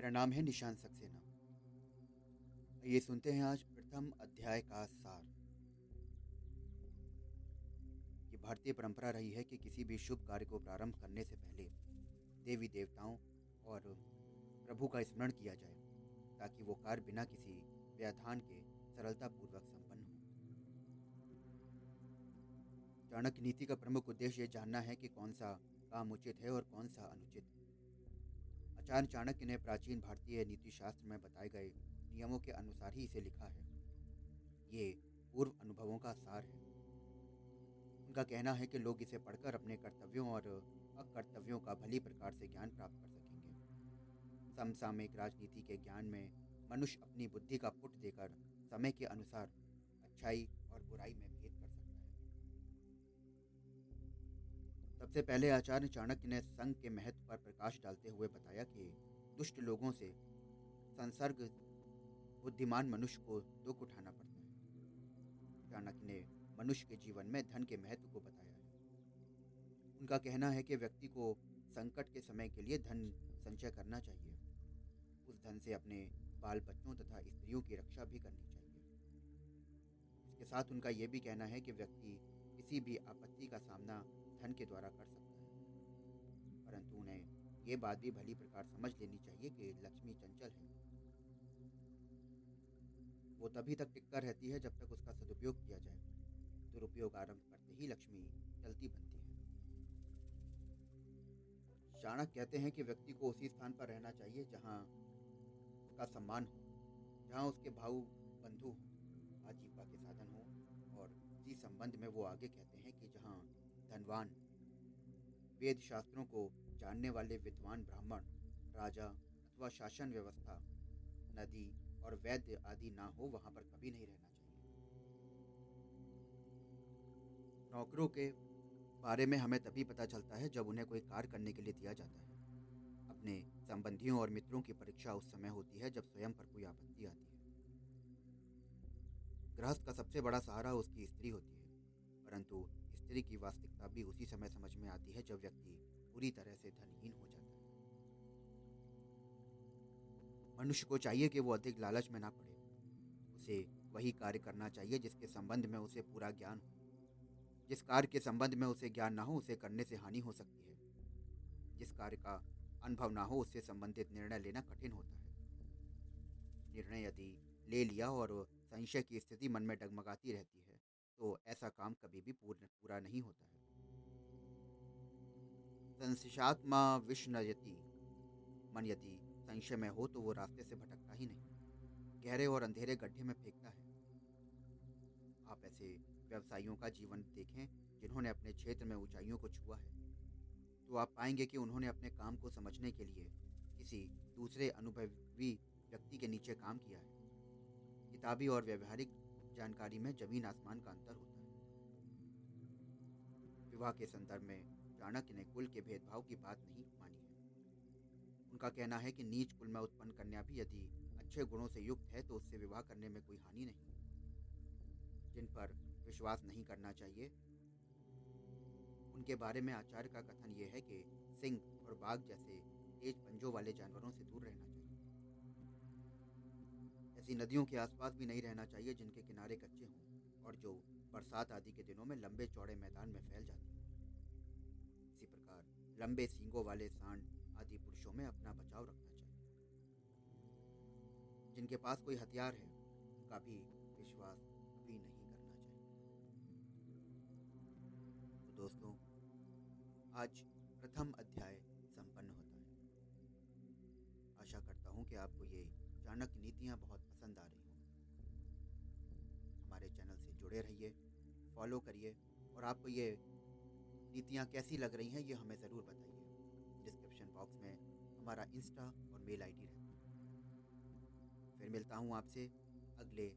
मेरा नाम है निशान सक्सेना। ये सुनते हैं आज प्रथम अध्याय का सार। ये भारतीय परंपरा रही है कि किसी भी शुभ कार्य को प्रारंभ करने से पहले देवी देवताओं और प्रभु का स्मरण किया जाए, ताकि वो कार्य बिना किसी व्यवधान के सरलतापूर्वक संपन्न हो। चाणक्य नीति का प्रमुख उद्देश्य ये जानना है कि कौन सा काम उचित है और कौन सा अनुचित। आचार्य चाणक्य ने प्राचीन भारतीय नीति शास्त्र में बताए गए नियमों के अनुसार ही इसे लिखा है। ये पूर्व अनुभवों का सार है। उनका कहना है कि लोग इसे पढ़कर अपने कर्तव्यों और अकर्तव्यों का भली प्रकार से ज्ञान प्राप्त कर सकेंगे। समसामयिक राजनीति के ज्ञान में मनुष्य अपनी बुद्धि का पुट देकर समय के अनुसार अच्छाई और बुराई में सबसे पहले आचार्य चाणक्य ने संघ के महत्व पर प्रकाश डालते हुए बताया कि दुष्ट लोगों से संसर्ग बुद्धिमान मनुष्य को दुख उठाना पड़ता है। चाणक्य ने मनुष्य के जीवन में धन के महत्व को बताया। है उनका कहना है कि व्यक्ति को संकट के समय के लिए धन संचय करना चाहिए। उस धन से अपने बाल बच्चों तथा स्त्रियों की रक्षा भी करनी चाहिए। इसके साथ उनका यह भी कहना है कि व्यक्ति किसी भी आपत्ति का सामना धन के द्वारा कर सकता है। परंतु उन्हें ये बात भी भली प्रकार समझ लेनी चाहिए कि लक्ष्मी चंचल है। वो तभी तक टिककर रहती है जब तक उसका सदुपयोग किया जाए। दुरुपयोग आरंभ करते ही लक्ष्मी चलती बनती है। चाणक्य कहते हैं कि व्यक्ति को उसी स्थान पर रहना चाहिए जहाँ उसका सम्मान हो, जहाँ उसके भाऊ बंधु हो, आजीविका के साधन हो और इसी संबंध में वो आगे कहते हैं कि जहाँ धनवान। वेद शास्त्रों को जानने वाले विद्वान ब्राह्मण, राजा अथवा शासन व्यवस्था, नदी और वैद्य आदि ना हो वहाँ पर कभी नहीं रहना चाहिए। नौकरों के बारे में हमें तभी पता चलता है जब उन्हें कोई कार्य करने के लिए दिया जाता है। अपने संबंधियों और मित्रों की परीक्षा उस समय होती है जब स्वयं पर कोई आपत्ति आती है। गृहस्थ का सबसे बड़ा सहारा उसकी स्त्री होती है, परंतु स्त्री की वास्तविकता भी उसी समय समझ में आती है जब व्यक्ति पूरी तरह से धनहीन हो जाता है। मनुष्य को चाहिए कि वो अधिक लालच में ना पड़े। उसे वही कार्य करना चाहिए जिसके संबंध में उसे पूरा ज्ञान हो। जिस कार्य के संबंध में उसे ज्ञान ना हो, उसे करने से हानि हो सकती है। जिस कार्य का अनुभव ना हो, उससे संबंधित निर्णय लेना कठिन होता है। निर्णय यदि ले लिया और संशय की स्थिति मन में डगमगाती रहती है तो ऐसा काम कभी भी पूर्ण, पूरा नहीं होता है। संशयात्मा विष्णयति मन यदि संशय में हो तो वो रास्ते से भटकता ही नहीं। गहरे और अंधेरे गड्ढे में फेंकता है। आप ऐसे व्यवसायियों का जीवन देखें, जिन्होंने अपने क्षेत्र में ऊंचाइयों को छुआ है। तो आप पाएँगे कि उन्होंने अपने काम को समझने के लिए किसी दूसरे अनुभवी व्यक्ति के नीचे काम किया है। किताबी और व्यवहारिक जानकारी में ज़मीन आसमान का अंतर होता है। विवाह के संदर्भ में चाणक्य ने कुल के भेदभाव की बात नहीं मानी है। उनका कहना है कि नीच कुल में उत्पन्न कन्या भी यदि अच्छे गुणों से युक्त है तो उससे विवाह करने में कोई हानि नहीं। जिन पर विश्वास नहीं करना चाहिए, उनके बारे में आचार्य का कथन यह है कि सिंह और बाघ जैसे तेज पंजों वाले जानवरों से दूर रहना चाहिए। ऐसी नदियों के आसपास भी नहीं रहना चाहिए जिनके किनारे कच्चे हों और जो बरसात आदि के दिनों में लंबे चौड़े मैदान में फैल जाती हों। इसी प्रकार लंबे सींगों वाले सांड आदि पुरुषों में अपना बचाव रखना चाहिए। जिनके पास कोई हथियार है, उनका भी विश्वास भी नहीं करना चाहिए। तो दोस्तों, आज प्रथम अध्याय संपन्न होता है। आशा करता हूँ कि आपको ये चाणक्य नीतियाँ बहुत पसंद आ रही हों हमारे चैनल से जुड़े रहिए, फॉलो करिए और आपको ये नीतियाँ कैसी लग रही हैं ये हमें ज़रूर बताइए। डिस्क्रिप्शन बॉक्स में हमारा इंस्टा और मेल आईडी रहता है। फिर मिलता हूँ आपसे अगले